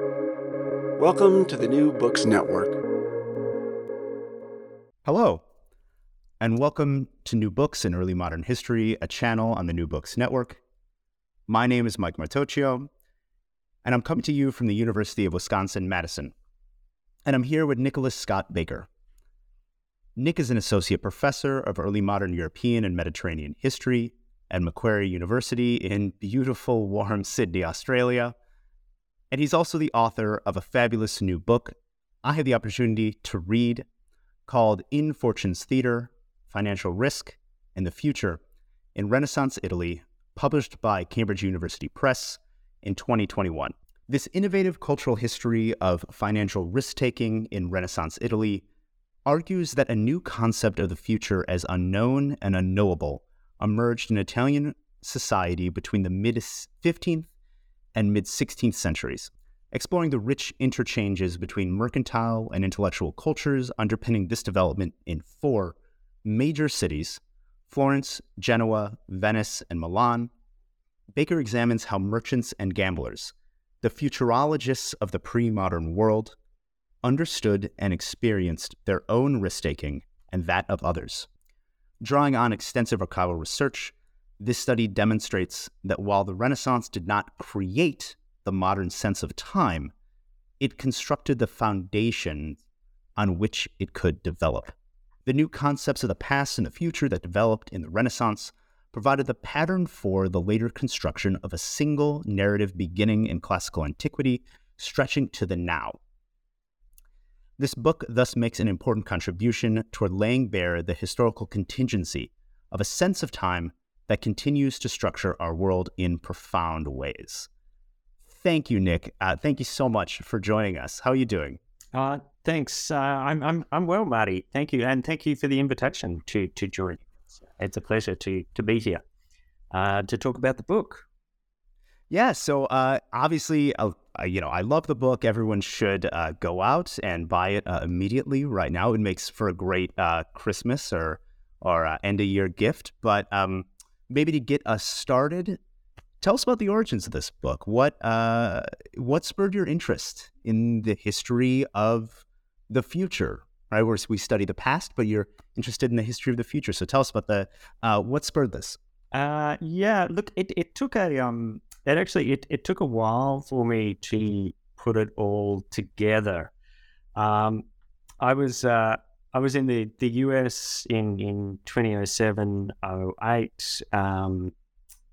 Welcome to the New Books Network. Hello, and welcome to New Books in Early Modern History, a channel on the New Books Network. My name is Mike Martoccio, and I'm coming to you from the University of Wisconsin Madison. And I'm here with Nicholas Scott Baker. Nick is an associate professor of early modern European and Mediterranean history at Macquarie University in beautiful, warm Sydney, Australia. And he's also the author of a fabulous new book I had the opportunity to read called In Fortune's Theater Financial Risk and the Future in Renaissance Italy, published by Cambridge University Press in 2021. This innovative cultural history of financial risk taking in Renaissance Italy argues that a new concept of the future as unknown and unknowable emerged in Italian society between the mid 15th and mid 16th centuries, exploring the rich interchanges between mercantile and intellectual cultures underpinning this development in four major cities Florence, Genoa, Venice, and Milan. Baker examines how merchants and gamblers, the futurologists of the pre modern world, understood and experienced their own risk taking and that of others. Drawing on extensive archival research, this study demonstrates that while the Renaissance did not create the modern sense of time, it constructed the foundation on which it could develop. The new concepts of the past and the future that developed in the Renaissance provided the pattern for the later construction of a single narrative beginning in classical antiquity, stretching to the now. This book thus makes an important contribution toward laying bare the historical contingency of a sense of time that continues to structure our world in profound ways. Thank you, Nick. Uh, thank you so much for joining us. How are you doing? Uh, thanks. Uh, I'm I'm I'm well, Marty. Thank you, and thank you for the invitation to to join. It's a pleasure to to be here uh, to talk about the book. Yeah. So uh, obviously, uh, you know, I love the book. Everyone should uh, go out and buy it uh, immediately right now. It makes for a great uh, Christmas or or uh, end of year gift. But um, maybe to get us started, tell us about the origins of this book. What what spurred your interest in the history of the future? Right, where we study the past, but you're interested in the history of the future. So tell us about the what spurred this. Uh, yeah, look, it, it took a um, it actually it, it took a while for me to put it all together. Um, I was uh, I was in the, the US in in 2007 08, um,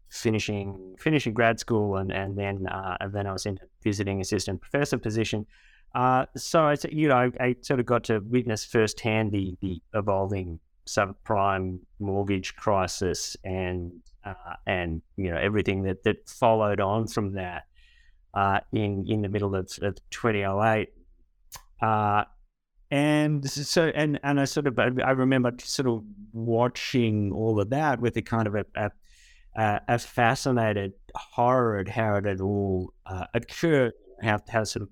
finishing finishing grad school and and then uh, and then I was in a visiting assistant professor position. Uh, so I you know I, sort of got to witness firsthand the the evolving subprime mortgage crisis and uh, and you know everything that that followed on from that uh, in in the middle of, of 2008. Uh, and so and and I sort of I remember sort of watching all of that with a kind of a a, a fascinated horror at how it had all uh, occurred, how how sort of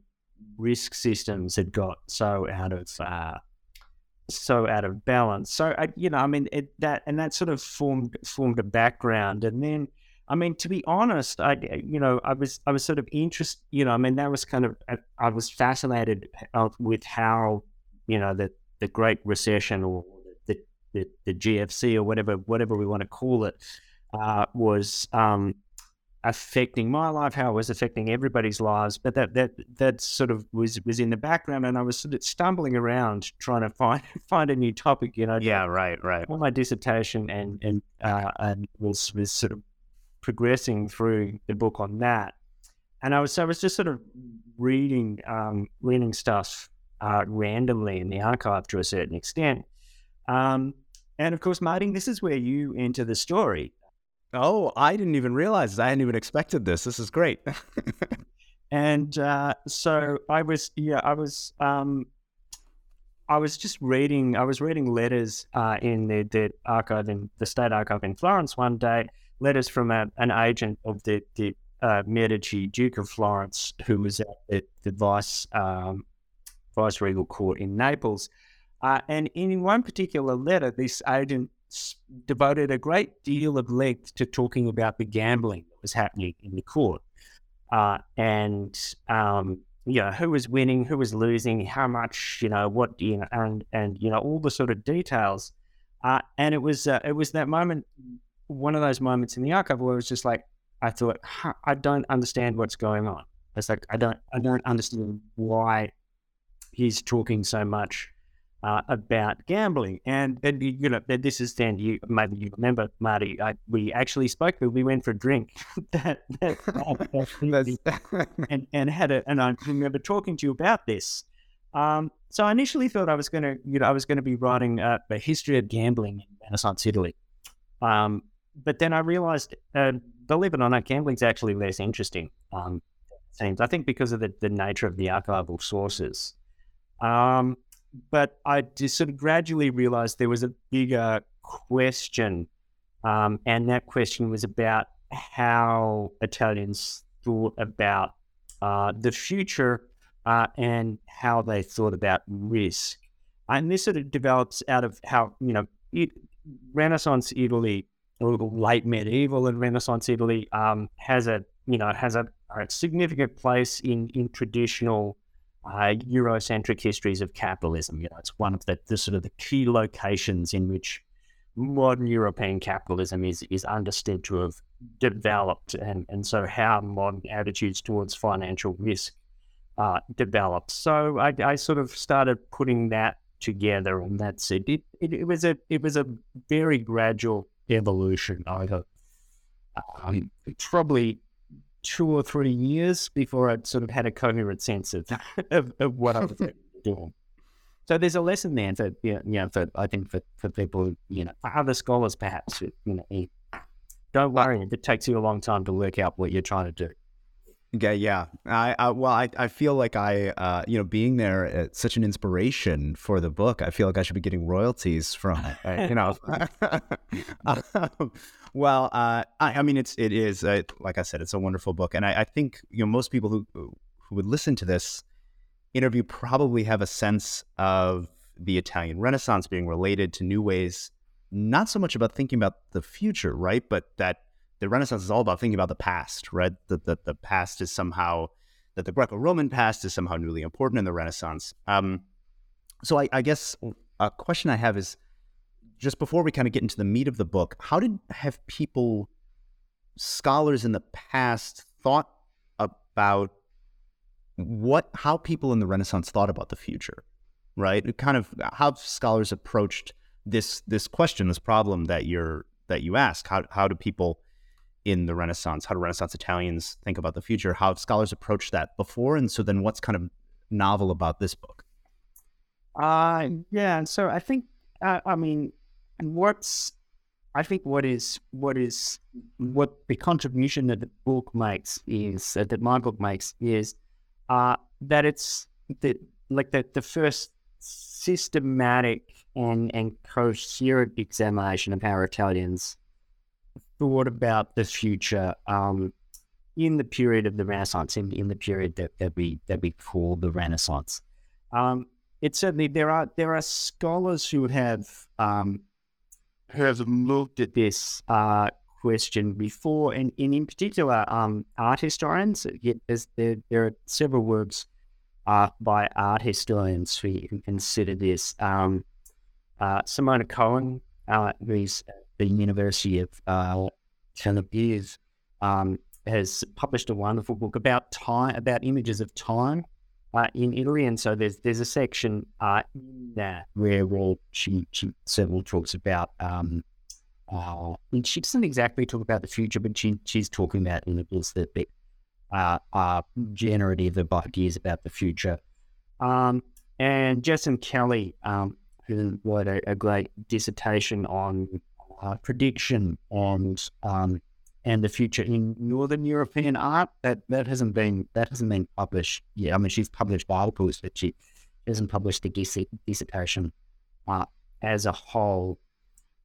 risk systems had got so out of uh, so out of balance. So I, you know, I mean, it, that and that sort of formed formed a background, and then. I mean, to be honest, I you know I was I was sort of interested. You know, I mean that was kind of I was fascinated with how you know the the Great Recession or the the, the GFC or whatever whatever we want to call it uh, was um, affecting my life, how it was affecting everybody's lives. But that that that sort of was was in the background, and I was sort of stumbling around trying to find find a new topic. You know, yeah, right, right. Well, my dissertation and and uh, and was was sort of progressing through the book on that, and I was so I was just sort of reading um, reading stuff uh, randomly in the archive to a certain extent. Um, and of course, Martin, this is where you enter the story. Oh, I didn't even realize. I hadn't even expected this. This is great. and uh, so I was, yeah, I was, um, I was just reading. I was reading letters uh, in the, the archive in the state archive in Florence one day. Letters from a, an agent of the the uh, Medici Duke of Florence, who was at the, the vice um, vice regal court in Naples. Uh, and in one particular letter, this agent devoted a great deal of length to talking about the gambling that was happening in the court. Uh, and um, you know, who was winning, who was losing, how much, you know, what, you know, and and you know, all the sort of details. Uh, and it was uh, it was that moment, one of those moments in the archive where it was just like I thought, huh, I don't understand what's going on. It's like I don't I don't understand why he's talking so much uh, about gambling. And, and you know, this is then you maybe you remember Marty. I, we actually spoke. We went for a drink that, that and and had a and I remember talking to you about this. Um, so I initially thought I was going to you know I was going to be writing a, a, history of gambling in Renaissance Italy. Um, but then I realized, uh, believe it or not, gambling's actually less interesting. Um, seems I think because of the, the nature of the archival sources. Um, but I just sort of gradually realized there was a bigger question. Um, and that question was about how Italians thought about uh, the future uh, and how they thought about risk. And this sort of develops out of how, you know, it, Renaissance Italy, or late medieval and Renaissance Italy, um, has a, you know, has a, a significant place in, in traditional uh, Eurocentric histories of capitalism. You know, it's one of the, the, sort of the key locations in which modern European capitalism is is understood to have developed, and and so how modern attitudes towards financial risk uh, developed. So I, I sort of started putting that together, and that's it. It, it, it was a it was a very gradual evolution over um, probably two or three years before I sort of had a coherent sense of of, of what I was doing. So there's a lesson there for you know, for I think for, for people you know for other scholars perhaps you know don't worry if it takes you a long time to work out what you're trying to do. Okay, yeah. I, I well, I, I feel like I, uh, you know, being there, it's such an inspiration for the book. I feel like I should be getting royalties from it. You know, um, well, uh, I, I, mean, it's it is uh, like I said, it's a wonderful book, and I, I, think you know most people who who would listen to this interview probably have a sense of the Italian Renaissance being related to new ways, not so much about thinking about the future, right, but that the Renaissance is all about thinking about the past, right? That the, the past is somehow that the Greco-Roman past is somehow newly important in the Renaissance. Um, so I, I guess a question I have is just before we kind of get into the meat of the book, how did have people, scholars in the past, thought about what how people in the Renaissance thought about the future, right? Kind of how scholars approached this this question, this problem that you're that you ask. How how do people in the Renaissance? How do Renaissance Italians think about the future? How have scholars approached that before? And so then what's kind of novel about this book? Uh yeah, so I think uh, I mean what's I think what is what is what the contribution that the book makes is uh, that my book makes is uh, that it's the like the, the first systematic and and coherent examination of how Italians thought about the future um, in the period of the Renaissance, in, in the period that, that we that we call the Renaissance. Um, it certainly there are there are scholars who have um, who have looked at this uh, question before, and, and in particular, um, art historians. There, there are several works uh, by art historians who, consider this. Um, uh, Simona Cohen, uh, who's the University of uh, Tel Aviv, um, has published a wonderful book about time, about images of time uh, in Italy, and so there's there's a section uh, in there where well, she she certainly talks about um, uh, she doesn't exactly talk about the future, but she she's talking about images that uh, are generative of ideas about the future. Um, and Jason Kelly, um, who wrote a, a, great dissertation on uh, prediction and um, and the future in Northern European art. That that hasn't been that hasn't been published yet. I mean, she's published articles, but she hasn't published a dissertation uh, as a whole.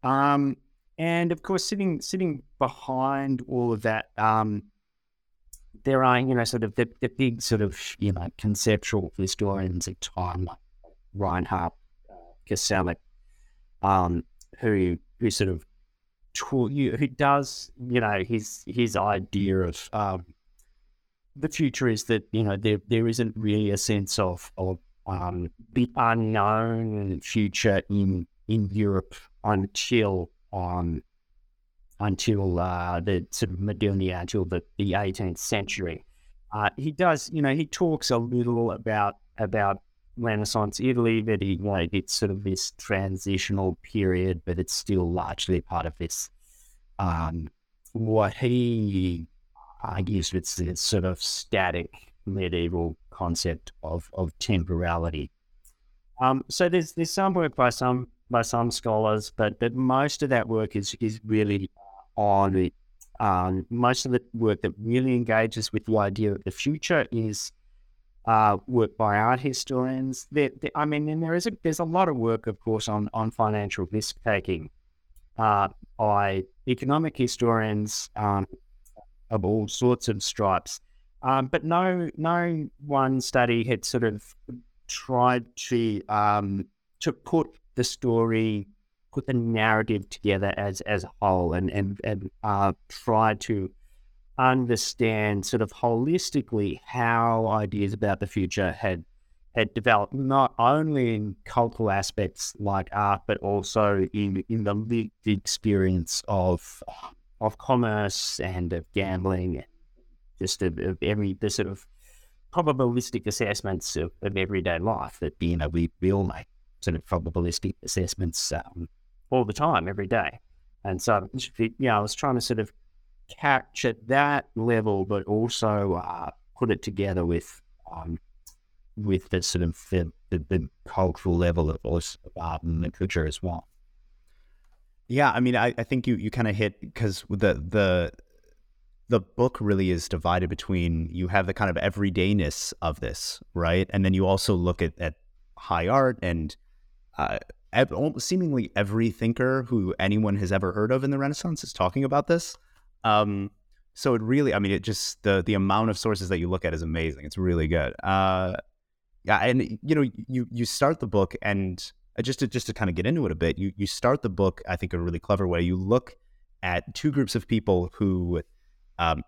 Um, and of course, sitting sitting behind all of that, um, there are you know sort of the, the big sort of you know conceptual historians of time like Reinhard uh, Koselleck, um, who who sort of who does you know his his idea of um, the future is that you know there there isn't really a sense of of um, the unknown future in in Europe until um, until uh, the sort of modernity until the, the 18th century. Uh, he does, you know, he talks a little about about Renaissance Italy, that he, know, it's sort of this transitional period, but it's still largely part of this um, what he argues it's this sort of static medieval concept of of temporality. Um, so there's there's some work by some by some scholars, but but most of that work is is really on um, most of the work that really engages with the idea of the future is uh, work by art historians. There, I mean, and there is a, there's a lot of work, of course, on on financial risk taking uh, by economic historians um, of all sorts of stripes. Um, but no, no one study had sort of tried to um, to put the story, put the narrative together as as a whole, and and and uh, try to understand sort of holistically how ideas about the future had had developed not only in cultural aspects like art, but also in in the lived experience of of commerce and of gambling just of, of every the sort of probabilistic assessments of, of everyday life that you know we, we all make sort of probabilistic assessments um, all the time, every day. And so, you know, I was trying to sort of capture that level, but also uh, put it together with um, with the sort of the, the, the cultural level of, art and literature as well. Yeah, I mean, I, I think you, you kind of hit because the the the book really is divided between you have the kind of everydayness of this, right? And then you also look at, at high art and uh, seemingly every thinker who anyone has ever heard of in the Renaissance is talking about this. Um, so it really, I mean, it just the the amount of sources that you look at is amazing. It's really good. Uh, yeah, and you know, you you start the book and uh, just to just to kind of get into it a bit, you you start the book, I think, a really clever way. You look at two groups of people who um,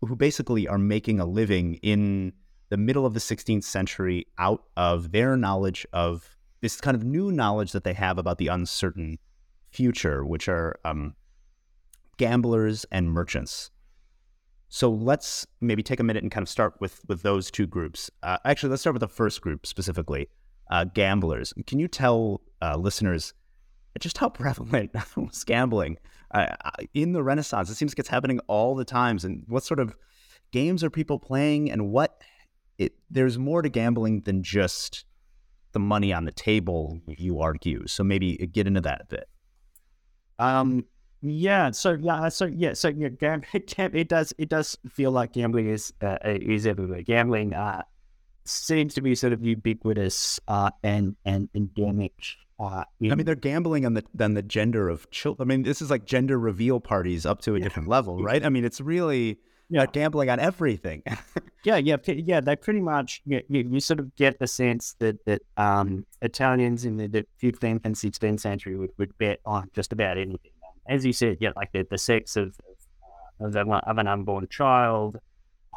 who basically are making a living in the middle of the 16th century out of their knowledge of this kind of new knowledge that they have about the uncertain future, which are um, gamblers and merchants. So let's maybe take a minute and kind of start with with those two groups. Uh, actually, let's start with the first group specifically, uh, gamblers. Can you tell uh, listeners just how prevalent was gambling uh, in the Renaissance? It seems like it's happening all the times. And what sort of games are people playing, and what it? There's more to gambling than just the money on the table. You argue. So maybe get into that a bit. Um. Yeah. So yeah. So yeah. So yeah. Gam- it does. It does feel like gambling is uh, is everywhere. Gambling uh, seems to be sort of ubiquitous uh, and and endemic uh, I mean, they're gambling on the on the gender of children. I mean, this is like gender reveal parties up to a yeah. different level, right? I mean, it's really yeah. gambling on everything. yeah, yeah, yeah. They pretty much you, you, sort of get the sense that that um, Italians in the, the 15th and 16th century would, would bet on just about anything. As you said, yeah, like the, the sex of of, of an unborn child,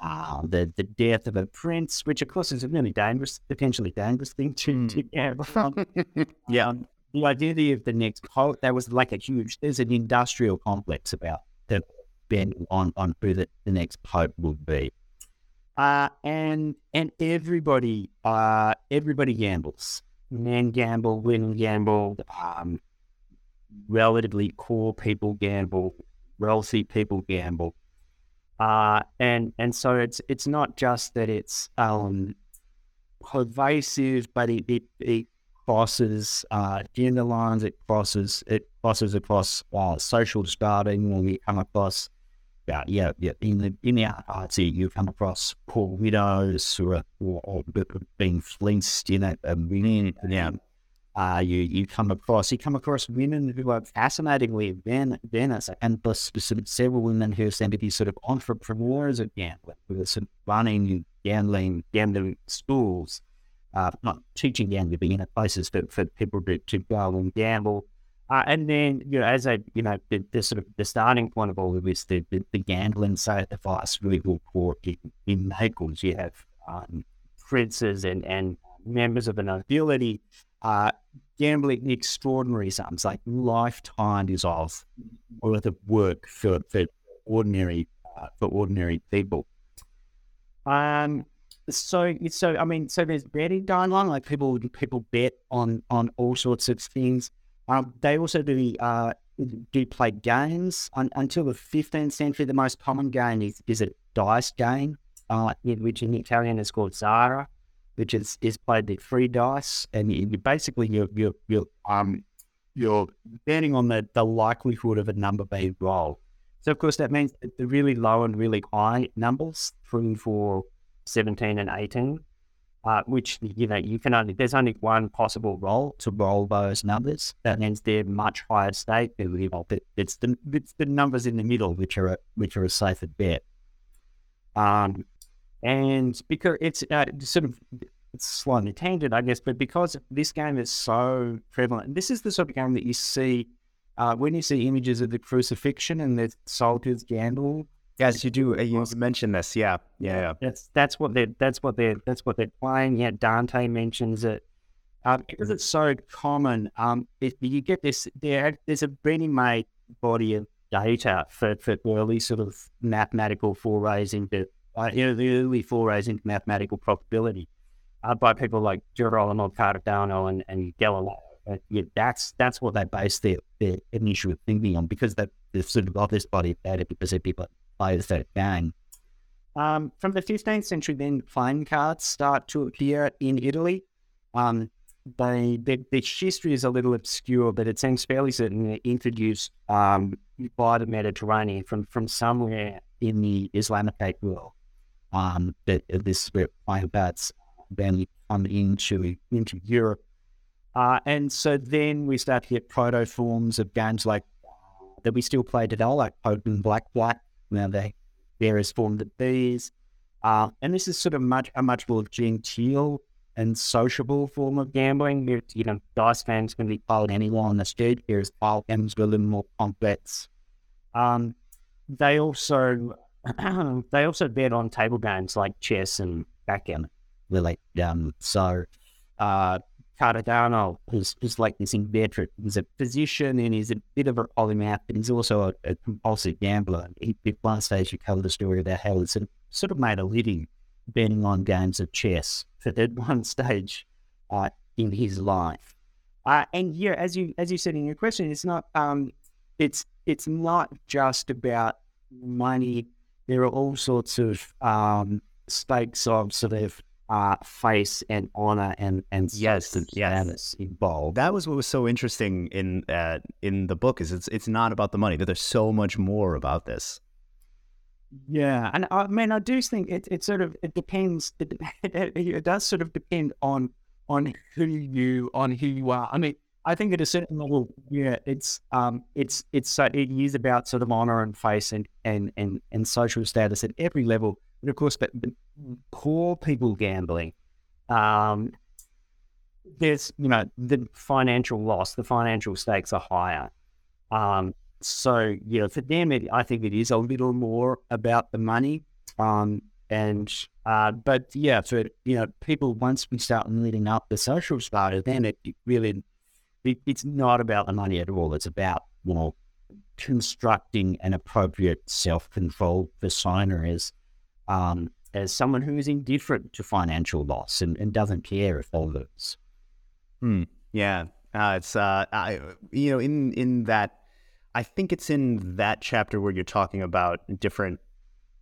uh, the the death of a prince, which of course is a really dangerous, potentially dangerous thing to, mm. to gamble on. yeah, um, the identity of the next pope that was like a huge. There's an industrial complex about the Ben on on who the, the next pope will be. Uh, and and everybody uh everybody gambles. Men gamble, women gamble, um, relatively poor people gamble, wealthy people gamble. Uh, and and so it's it's not just that it's um, pervasive, but it it, it crosses uh, gender lines. It crosses it crosses across uh, social starting when we come across. Yeah, yeah, yeah. In the in the arts, you come across poor widows who are being fleeced, you know, a million, uh, you you come across you come across women who are fascinatingly Ven- Venice and specific several women who seem to be sort of entrepreneurs at gambling, who are of running gambling gambling schools, uh, not teaching gambling, but you know places for, for people to, to go and gamble. Uh, and then, you know, as I, you know, the, the, sort of the starting point of all of this, the, the, the gambling side device really will pour in, in Naples. You have um, princes and, and members of the nobility uh, gambling extraordinary sums, like lifetimes of worth of work for, for ordinary uh, for ordinary people. Um, so so I mean, so there's betting going on. Like people people bet on on all sorts of things. Um, they also do uh, do play games. Un- until the 15th century, the most common game is, is a dice game, uh, which in Italian is called Zara, which is, is played with three dice, and you, you basically you're you're you're um you're betting on the, the likelihood of a number being rolled. So of course that means that the really low and really high numbers, three, four, 17 and 18, uh, which, you know, you can only, there's only one possible roll to roll those numbers. That means they're much higher stake. It's the, it's the numbers in the middle, which are a, which are a safer bet. Um, and because it's uh, sort of, it's slightly tangent, I guess, but because this game is so prevalent, this is the sort of game that you see uh, when you see images of the crucifixion and the soldiers gamble Yes, you do. You mentioned this. Yeah, yeah, yeah. That's that's what they're that's what they're that's what they're playing. Yeah, Dante mentions it um, because it's so common. Um, if you get this, there there's a ready-made body of data for, for early sort of mathematical forays into uh, you know the early forays into mathematical probability uh, by people like Girolamo Cardano and, and Galileo. Uh, yeah, that's that's what they base their, their initial thinking on because they, they've sort of got this body of data because people players that gang. Um, from the 15th century, then playing cards start to appear in Italy. Um, they, they, the history is a little obscure, but it seems fairly certain they're introduced um, by the Mediterranean from, from somewhere in the Islamic world. Um, that this is where playing cards then come into into Europe, uh, and so then we start to get proto forms of games like that we still play today, like Poker Black White. now they various forms of bees. Uh, and this is sort of much a much more genteel and sociable form of gambling. You, know, dice fans can be played anywhere on the street. Here's file games a little more complex. Um, they also they also bet on table games like chess and backgammon. Really, um, so uh, Cardano is, is like this inveterate. He's a physician and he's a bit of a polymath, but he's also a, a compulsive gambler. He, at one stage, he covered the story about how he sort of, sort of made a living betting on games of chess at one stage uh, in his life. Uh, and yeah, as you as you said in your question, it's not um, it's it's not just about money. There are all sorts of um, stakes of sort of uh, face and honor and and yes, yes, involved. That was what was so interesting in uh, in the book is it's it's not about the money. That there's so much more about this. Yeah, and I mean I do think it it sort of it depends. It, it, it does sort of depend on on who you on who you are. I mean, I think at a certain level, yeah, it's um, it's it's so it is about sort of honor and face and and and and social status at every level. But of course, but, but poor people gambling, um, there's you know the financial loss, the financial stakes are higher. Um, so you know, for them, it, I think it is a little more about the money. Um, and uh, but yeah, for you know, people once we start leading up the social starter, then it, it really it, it's not about the money at all. It's about you constructing an appropriate self control persona as um, as someone who is indifferent to financial loss and, and doesn't care if they lose. Hmm. Yeah. Uh, it's uh, I, you know, in in that, I think it's in that chapter where you're talking about different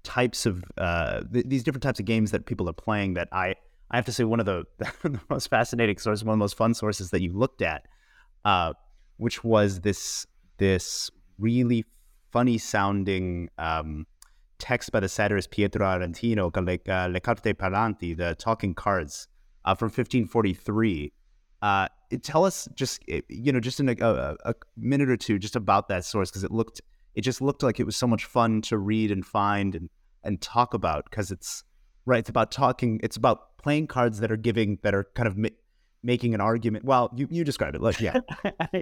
types of uh, th- these different types of games that people are playing. That I I have to say one of the, the most fascinating sources, one of the most fun sources that you looked at, uh, which was this this really funny sounding um, text by the satirist Pietro Aretino called uh, Le Carte Parlanti, the talking cards uh, from 1543. Uh, tell us just, eh, you know, just in a, a, a minute or two, just about that source, because it looked, it just looked like it was so much fun to read and find and, and talk about, because it's, right, it's about talking, it's about playing cards that are giving, that are kind of mi- making an argument. Well, you, you describe it, like, yeah.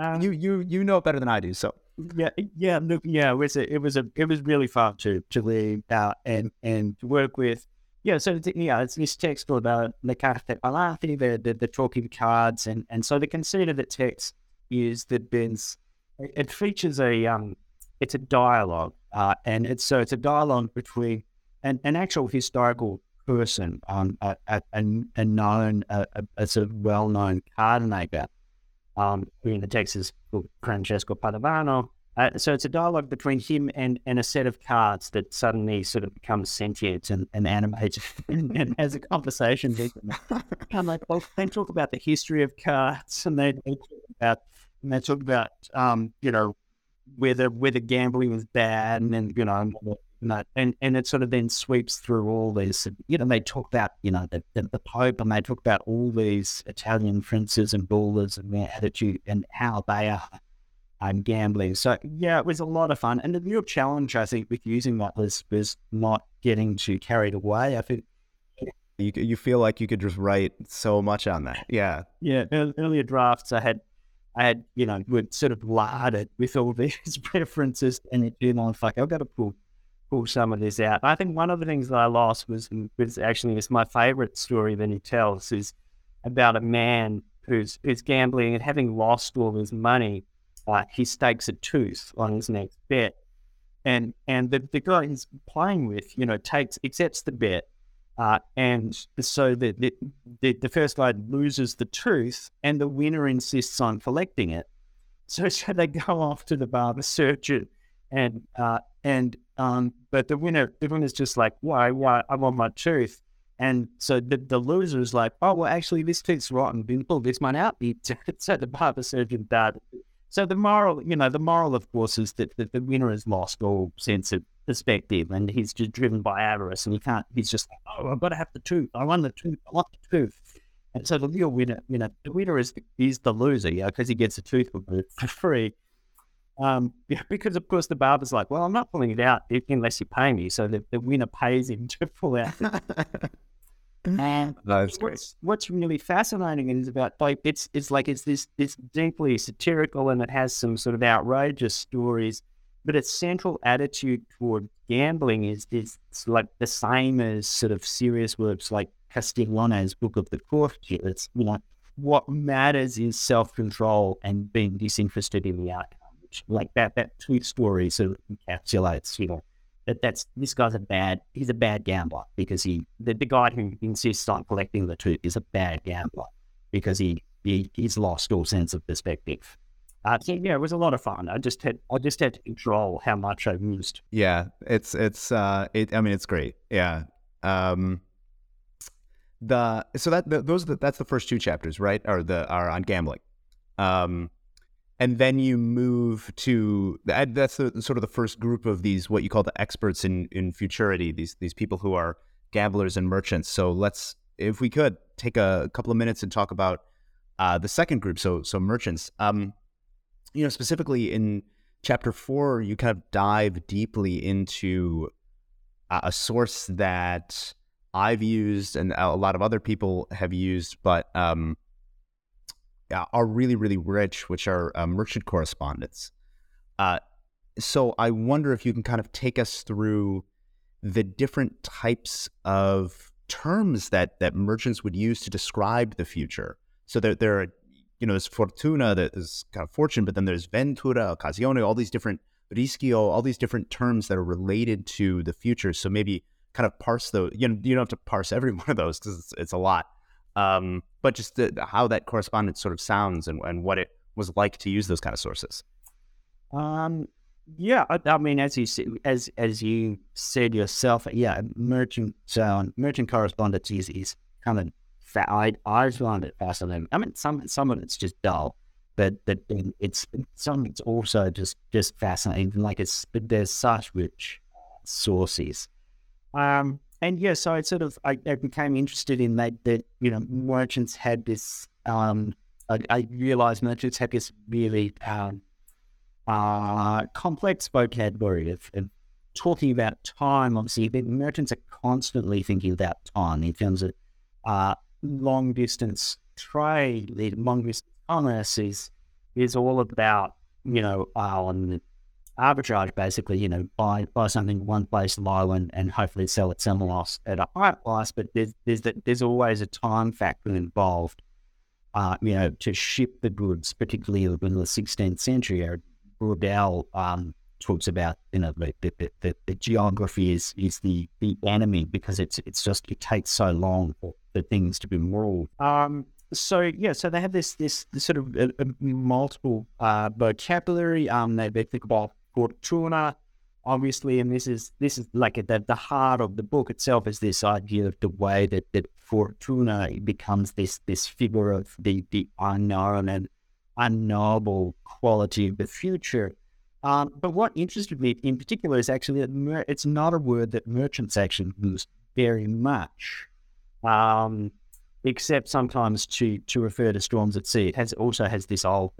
Um, you you you know it better than I do, so yeah, yeah, look, yeah, it was a, it was a, it was really fun to to live out and and to work with. Yeah, so it's, yeah, it's this text about the carte parlanti, the, the the talking cards, and and so the conceit of the text is that there's it features a um, it's a dialogue, uh, and it's so it's a dialogue between an, an actual historical person, um, a, a, a known, a, a, sort of well known card maker um, who in the text is Francesco Padovano. Uh, so it's a dialogue between him and, and a set of cards that suddenly sort of becomes sentient and, and animated and, and, has a conversation with. I'm like, well, they talk about the history of cards and they, they talk about and they talk about um, you know whether whether gambling was bad and then you know and and it sort of then sweeps through all these. You know, they talk about you know the, the, the Pope, and they talk about all these Italian princes and rulers and their attitude and how they are um, gambling. So yeah, it was a lot of fun. And the real challenge I think with using that was was not getting too carried away. I think. You, you feel like you could just write so much on that, yeah. Yeah, earlier drafts I had I had, you know, would sort of larded with all these references and it, know, like I've got to pull pull some of this out. I think one of the things that I lost was was actually is my favorite story that he tells is about a man who's who's gambling and having lost all his money, uh, he stakes a tooth on his next bet, and and the, the guy he's playing with, you know, takes accepts the bet, uh, and so the, the the the first guy loses the tooth, and the winner insists on collecting it. So so they go off to the barber surgeon, and uh, and um, but the winner, the winner's just like, why, why, I want my tooth. And so the, the loser is like, oh, well, actually, this tooth's rotten. We pull this one out. so the barber surgeon died. So the moral, you know, the moral, of course, is that, that the winner has lost all sense of perspective and he's just driven by avarice and he can't, he's just like, oh, I've got to have the tooth. I want the tooth. I want the tooth. And so the real winner, you know, the winner is, is the loser, yeah, because he gets a tooth for free. Um, because of course the barber's like, well, I'm not pulling it out unless you pay me. So the, the winner pays him to pull out. and what's, what's really fascinating is about like it's it's like it's this it's deeply satirical and it has some sort of outrageous stories, but its central attitude toward gambling is is like the same as sort of serious works like Castiglione's Book of the Courtier. It's you know what matters is self control and being disinterested in the outcome like that that tweet story of encapsulates, you know, that that's this guy's a bad he's a bad gambler because he the, the guy who insists on collecting the tooth is a bad gambler because he, he he's lost all sense of perspective. Uh, so yeah, it was a lot of fun. I just had I just had to control how much I used. Yeah, it's it's uh, it, I mean it's great. Yeah. Um, the so that the, those the, that's the first two chapters, right? Or the are on gambling. Um, and then you move to that's the, sort of the first group of these what you call the experts in in futurity these these people who are gamblers and merchants. So let's if we could take a couple of minutes and talk about uh, the second group so so merchants. Um you know specifically in chapter four you kind of dive deeply into uh, a source that i've used and a lot of other people have used but um are really, really rich, which are uh, merchant correspondence. Uh, so I wonder if you can kind of take us through the different types of terms that that merchants would use to describe the future. So there, there are, you know, there's fortuna, that is kind of fortune, but then there's ventura, occasione, all these different rischio, all these different terms that are related to the future. So maybe kind of parse those. You know, you don't have to parse every one of those because it's, it's a lot um, but just the, how that correspondence sort of sounds and, and what it was like to use those kind of sources. Um, yeah, I, I, mean, as you as as you said yourself, yeah, merchant so merchant correspondence is, is kind of fa- I I find it fascinating. I mean, some some of it's just dull, but but it's some it's also just just fascinating. Like it's there's such rich sources. Um, and yeah, so I sort of I, I, became interested in that that you know merchants had this. Um, I, I realized merchants had this really um, uh, complex vocabulary of, of, talking about time. Obviously, merchants are constantly thinking about time in terms of uh, long distance trade, long distance commerce is is all about you know um, arbitrage. Basically, you know, buy buy something one place low and, and hopefully sell it somewhere else at a higher price. But there's there's that there's always a time factor involved. Uh, you know, to ship the goods, particularly in the 16th century, Braudel um, talks about you know the, the, the, the, geography is is the the enemy because it's it's just it takes so long for, for things to be ruled. Um, so yeah, so they have this this, this sort of uh, uh, multiple uh, vocabulary. Um, they, they think about fortuna, obviously, and this is this is like the the heart of the book itself is this idea of the way that that fortuna becomes this this figure of the the unknown and unknowable quality of the future. Um, but what interested me in particular is actually that mer- it's not a word that merchants actually use very much. Um, except sometimes to to refer to storms at sea. It has also has this old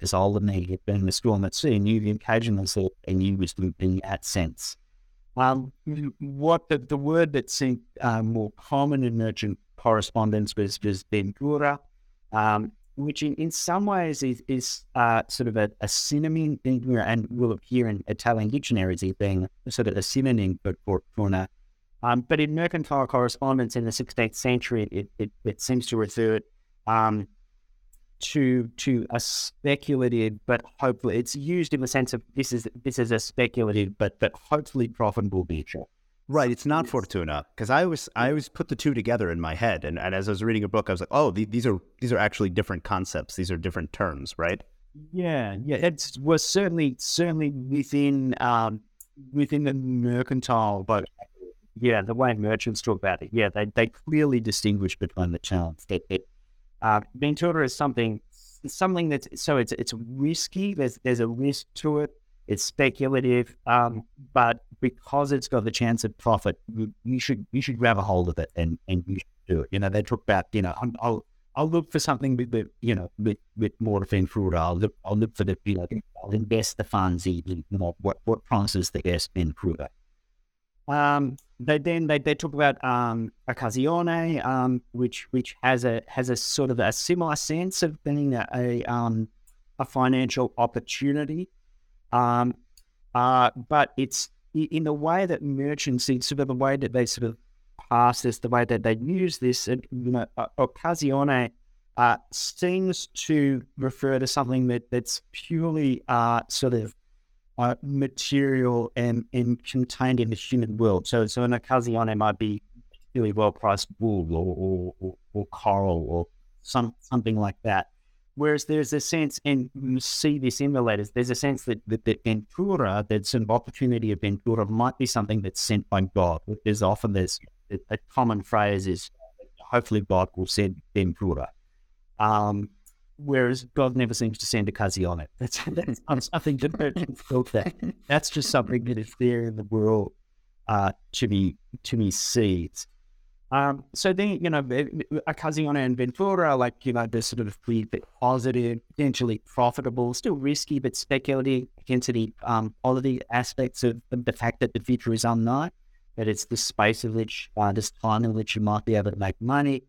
this old negative being the storm at sea, and you occasionally a new wisdom in that sense. Um, what the, the word that seemed uh, more common in merchant correspondence was was ventura, um, which in, in some ways is, is uh, sort of a, a synonym, and will appear in Italian dictionaries as being sort of a synonym for fortuna. Um, but in mercantile correspondence in the 16th century, it, it, it seems to refer um, to to a speculative, but hopefully it's used in the sense of this is this is a speculative, but but hopefully profitable venture. Right, it's not Fortuna because I was I always put the two together in my head, and, and as I was reading a book, I was like, oh, these are these are actually different concepts. These are different terms, right? Yeah, yeah, it was certainly certainly within um, within the mercantile, but yeah, the way merchants talk about it, yeah, they, they clearly distinguish between the channels. Uh, Ventura is something something that's so it's it's risky. There's there's a risk to it. It's speculative, um, but because it's got the chance of profit, you, you, should you should grab a hold of it and and you should do it. You know, they talk about you know I'll I'll look for something with, you know with, with more defend fruit. I'll look I'll look for the you know I'll invest the funds you know, what what promises the best in fruit. Um, they then they, they talk about um, occasione, um, which which has a has a sort of a similar sense of being a a, um, a financial opportunity, um, uh, but it's in the way that merchants, in sort of the way that they sort of pass this, the way that they use this, you know, occasione uh, seems to refer to something that that's purely uh, sort of uh, material and, and contained in the human world. So, so an occasione might be really well priced wool or, or, or, or, coral or some something like that. Whereas there's a sense, and you see this in the letters, there's a sense that, that, that ventura, that of opportunity of ventura might be something that's sent by God. There's often this a common phrase is, hopefully God will send ventura. Um, whereas God never seems to send occasione. That's, that's something built that. That's just something that is there in the world uh, to be to be seized. Um, so then, you know, a Occasione and Ventura, like, you know, they're sort of pretty positive, potentially profitable, still risky, but speculative against the um, quality aspects of the fact that the future is unknown, that it's the space in which, uh, this time in which you might be able to make money.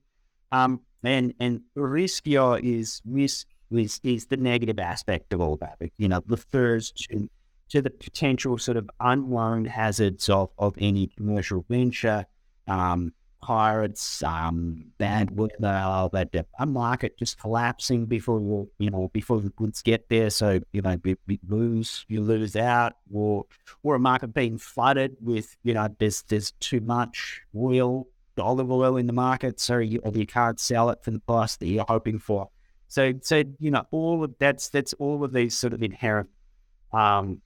Um, and and rischio is risk is, is the negative aspect of all that. You know, refers to to the potential sort of unknown hazards of, of any commercial venture, um, pirates, um, bad weather, that a market just collapsing before you know before the goods get there. So you know, we, we lose, you lose out, or or a market being flooded with you know there's there's too much oil olive oil in the market, so you, you can't sell it for the price that you're hoping for. So, so you know, all of that's that's all of these sort of inherent um,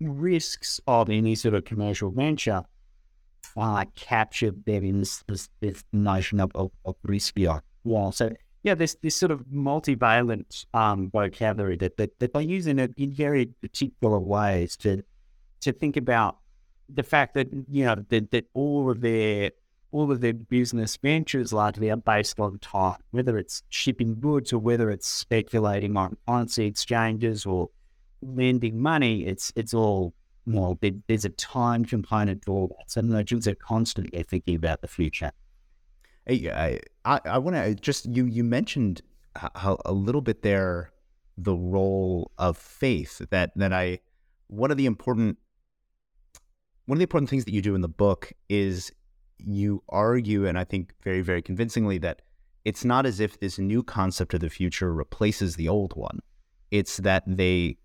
risks of any sort of commercial venture uh, captured there in this, this, this notion of, of, of rischio. Well, so yeah, this this sort of multivalent um, vocabulary that, that, that they use in, a, in very particular ways to to think about the fact that you know that, that all of their all of their business ventures largely are based on time, whether it's shipping goods or whether it's speculating on currency exchanges or lending money. It's it's all well. there's a time component to all that. So merchants are constantly thinking about the future. I I, I want to uh, just you you mentioned how a little bit there the role of faith that that I one of the important one of the important things that you do in the book is you argue and I think very very convincingly that it's not as if this new concept of the future replaces the old one. It's that they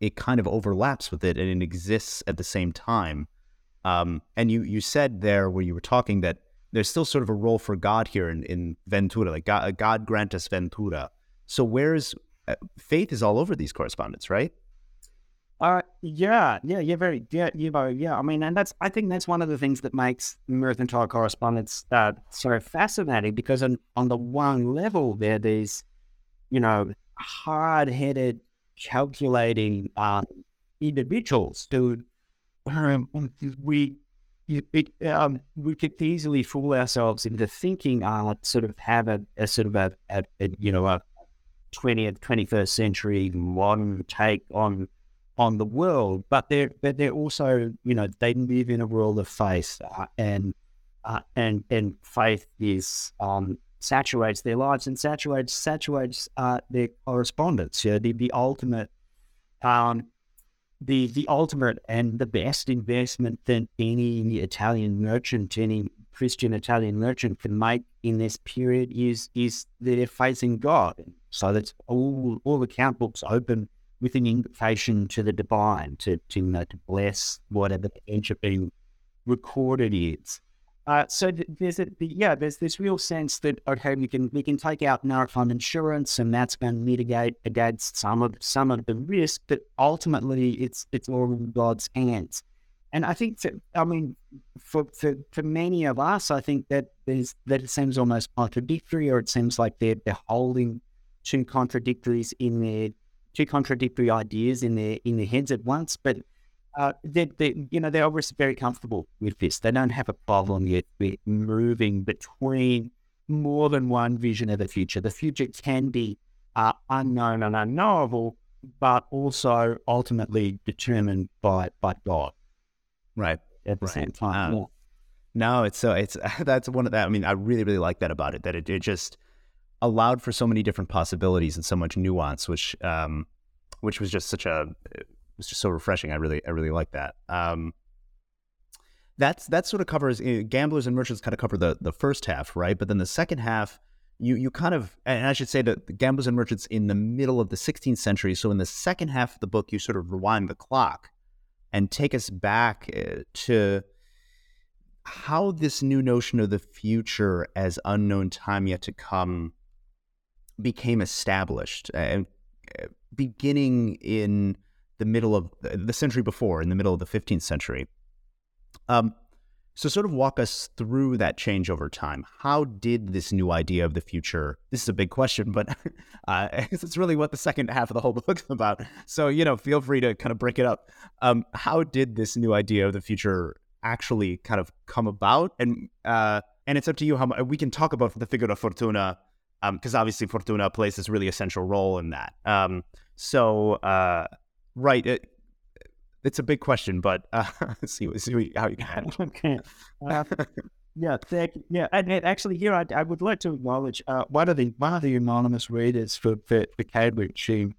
it kind of overlaps with it and it exists at the same time. Um, and you you said there where you were talking that there's still sort of a role for God here in, in Ventura, like God, God grant us Ventura. So where's uh, faith is all over these correspondence, right? Uh, yeah, yeah, yeah, very, yeah, you know, yeah. I mean, and that's, I think that's one of the things that makes mercantile correspondence uh, so fascinating because on, on the one level, there, are these, you know, hard headed, calculating uh, individuals who um, we it, um, we could easily fool ourselves into thinking uh, sort of have a, a sort of a, a, a, you know a 20th 21st century modern take on on the world but they're but they're also you know they live in a world of faith uh, and uh, and and faith is um, saturates their lives and saturates saturates uh, their correspondence you know, the, the ultimate um, the the ultimate and the best investment that any Italian merchant, any Christian Italian merchant can make in this period is is their faith in God. So that's all all the account books open with an invitation to the divine to to, you know, to bless whatever the ancient being recorded is. Uh, so th- there's a yeah, there's this real sense that okay, we can we can take out maritime insurance, and that's going to mitigate against some of some of the risk. But ultimately, it's it's all in God's hands. And I think I mean, for, for for many of us, I think that there's that it seems almost contradictory, or it seems like they're they're holding two contradictories in their two contradictory ideas in their in their heads at once. But uh, they, they, you know, they're obviously very comfortable with this. They don't have a problem yet with moving between more than one vision of the future. The future can be uh, unknown and unknowable, but also ultimately determined by by God. Right. At the right. same time. Uh, no, it's so it's that's one of that. I mean, I really really like that about it. That it, it just allowed for so many different possibilities and so much nuance, which um, which was just such a was just so refreshing. I really, I really like that. Um, that's that sort of covers uh, gamblers and merchants kind of cover the the first half, right? But then the second half, you you kind of, and I should say that the gamblers and merchants in the middle of the 16th century. So in the second half of the book, you sort of rewind the clock and take us back uh, to how this new notion of the future as unknown time yet to come became established, and uh, beginning in the middle of the century before, in the middle of the 15th century. Um, so, sort of walk us through that change over time. How did this new idea of the future? This is a big question, but uh, it's really what the second half of the whole book is about. So, you know, feel free to kind of break it up. Um, how did this new idea of the future actually kind of come about? And uh, and it's up to you how we can talk about the figure of Fortuna because um, obviously Fortuna plays this really essential role in that. Um, so, uh, Right. It, it's a big question, but uh, see, see how you can. okay. Uh, yeah, thank you. Yeah, and, and actually, here I, I, would like to acknowledge uh, one of the one of the anonymous readers for for, for Cambridge who,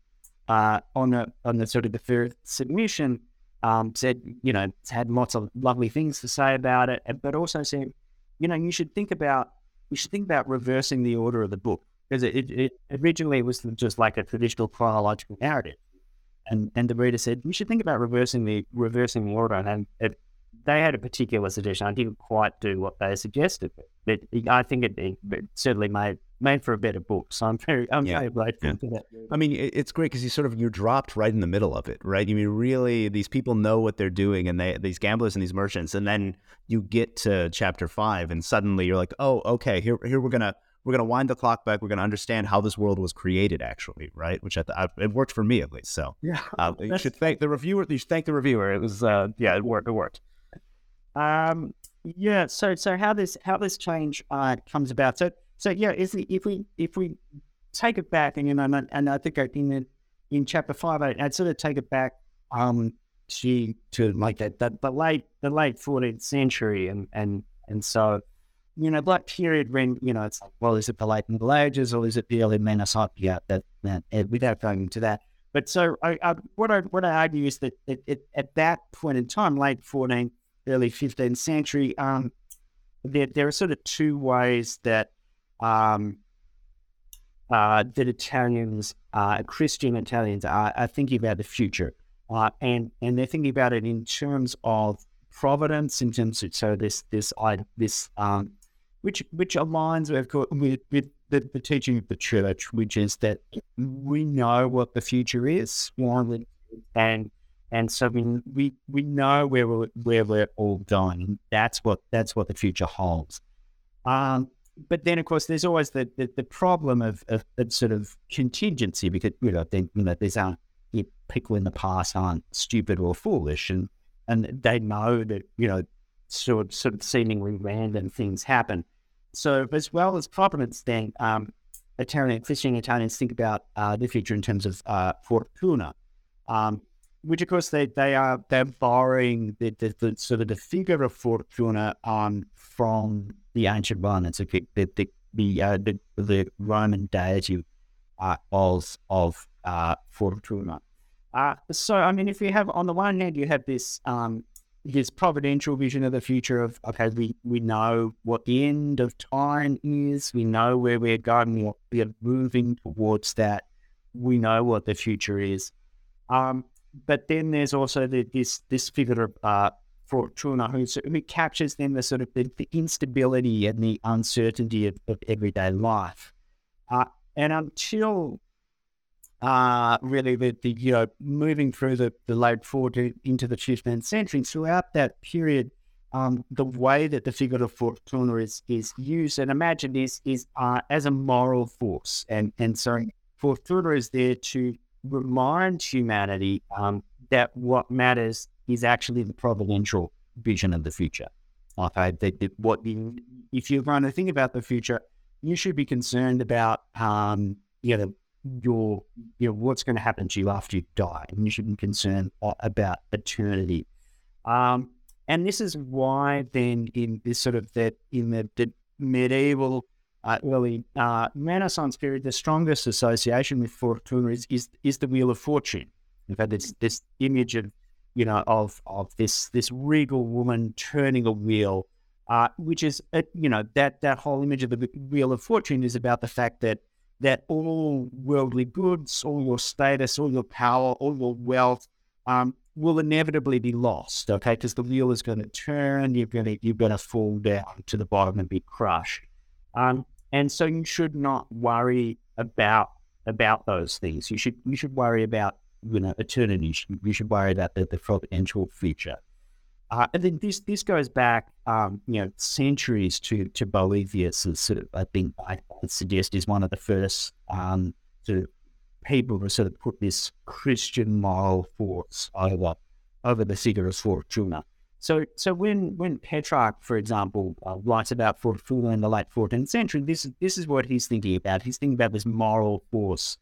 uh, on the on the sort of the first submission, um, said you know it's had lots of lovely things to say about it, but also said, you know, you should think about you should think about reversing the order of the book because it, it, it originally was just like a traditional chronological narrative and and the reader said you should think about reversing the reversing order, and it, they had a particular suggestion. I didn't quite do what they suggested, but I think it, it certainly made made for a better book. So I'm very I'm yeah. very grateful yeah. for that. I mean, it's great because you sort of you're dropped right in the middle of it, right? I mean, really, these people know what they're doing, and they these gamblers and these merchants, and then you get to chapter five, and suddenly you're like, oh, okay, here here we're gonna we're going to wind the clock back. We're going to understand how this world was created, actually, right? Which I, th- it worked for me at least. So yeah, uh, you should thank the reviewer. You should thank the reviewer. It was uh, yeah, it worked. It worked. Um, yeah. So so how this how this change uh, comes about. So so yeah, if we if we take it back, and you know, and, and I think in in chapter five, I, I'd sort of take it back um to to like that the, the late the late fourteenth century, and and and so you know, that period when, you know, it's like, well, is it the late Middle Ages or is it the early Renaissance? Yeah, that, that, without going into that. But so I, I, what I what I argue is that it, it, at that point in time, late 14th, early 15th century, um, there, there are sort of two ways that um, uh, that Italians, uh, Christian Italians, are, are, thinking about the future, uh, and and they're thinking about it in terms of providence, in terms of so this this this um, which which aligns with with, with the, the teaching of the church, which is that we know what the future is, and and so we we, we know where we're, where we're all going. That's what that's what the future holds. Um, but then, of course, there's always the the, the problem of, of, of, sort of contingency because you know, they, you know there's aren't you know, people in the past aren't stupid or foolish, and and they know that you know sort of, sort of seemingly random things happen. So, as well as providence, then um, Italian Christian Italians think about uh, the future in terms of uh, fortuna, um, which of course they they are they're borrowing the, the, the sort of the figure of fortuna um, from the ancient Romans, the the the, uh, the, the Roman deity uh, of of uh, fortuna. Uh, so, I mean, if you have on the one hand, you have this um, providential vision of the future of okay, we, we know what the end of time is, we know where we're going, we are moving towards that, we know what the future is. Um, but then there's also the, this this figure of uh, Fortuna who, who captures then the sort of the, the instability and the uncertainty of, of everyday life. Uh, and until uh, really the, the, you know moving through the, the late 14th into the 15th century. Throughout that period, um, the way that the figure of fortuna is is used and imagined is is uh, as a moral force, and and so fortuna is there to remind humanity um, that what matters is actually the providential vision of the future. Okay, that, what if you're going to think about the future, you should be concerned about um, you know your you know what's going to happen to you after you die, and you should be concerned about eternity. Um, and this is why then in this sort of that in the, the medieval uh, early uh, Renaissance period, the strongest association with fortuna is, is is the wheel of fortune. In fact, it's this image of you know of of this this regal woman turning a wheel, uh, which is uh, you know that that whole image of the wheel of fortune is about the fact that that all worldly goods, all your status, all your power, all your wealth um, will inevitably be lost. Okay, because the wheel is going to turn, you're going to you're going to fall down to the bottom and be crushed. Um, and so you should not worry about about those things. You should you should worry about you know eternity. You should, you should worry about the, the providential future. Uh, and then this this goes back, um, you know, centuries to to Boethius. Sort of, I think I suggest is one of the first um, sort of people to sort of put this Christian moral force over over the figure of Fortuna. So, so when when Petrarch, for example, uh, writes about Fortuna in the late 14th century, this this is what he's thinking about. He's thinking about this moral force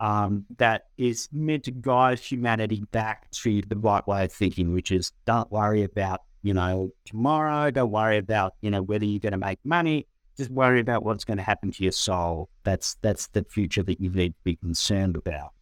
um, that is meant to guide humanity back to the right way of thinking, which is don't worry about, you know, tomorrow, don't worry about, you know, whether you're going to make money, just worry about what's going to happen to your soul. That's that's the future that you need to be concerned about.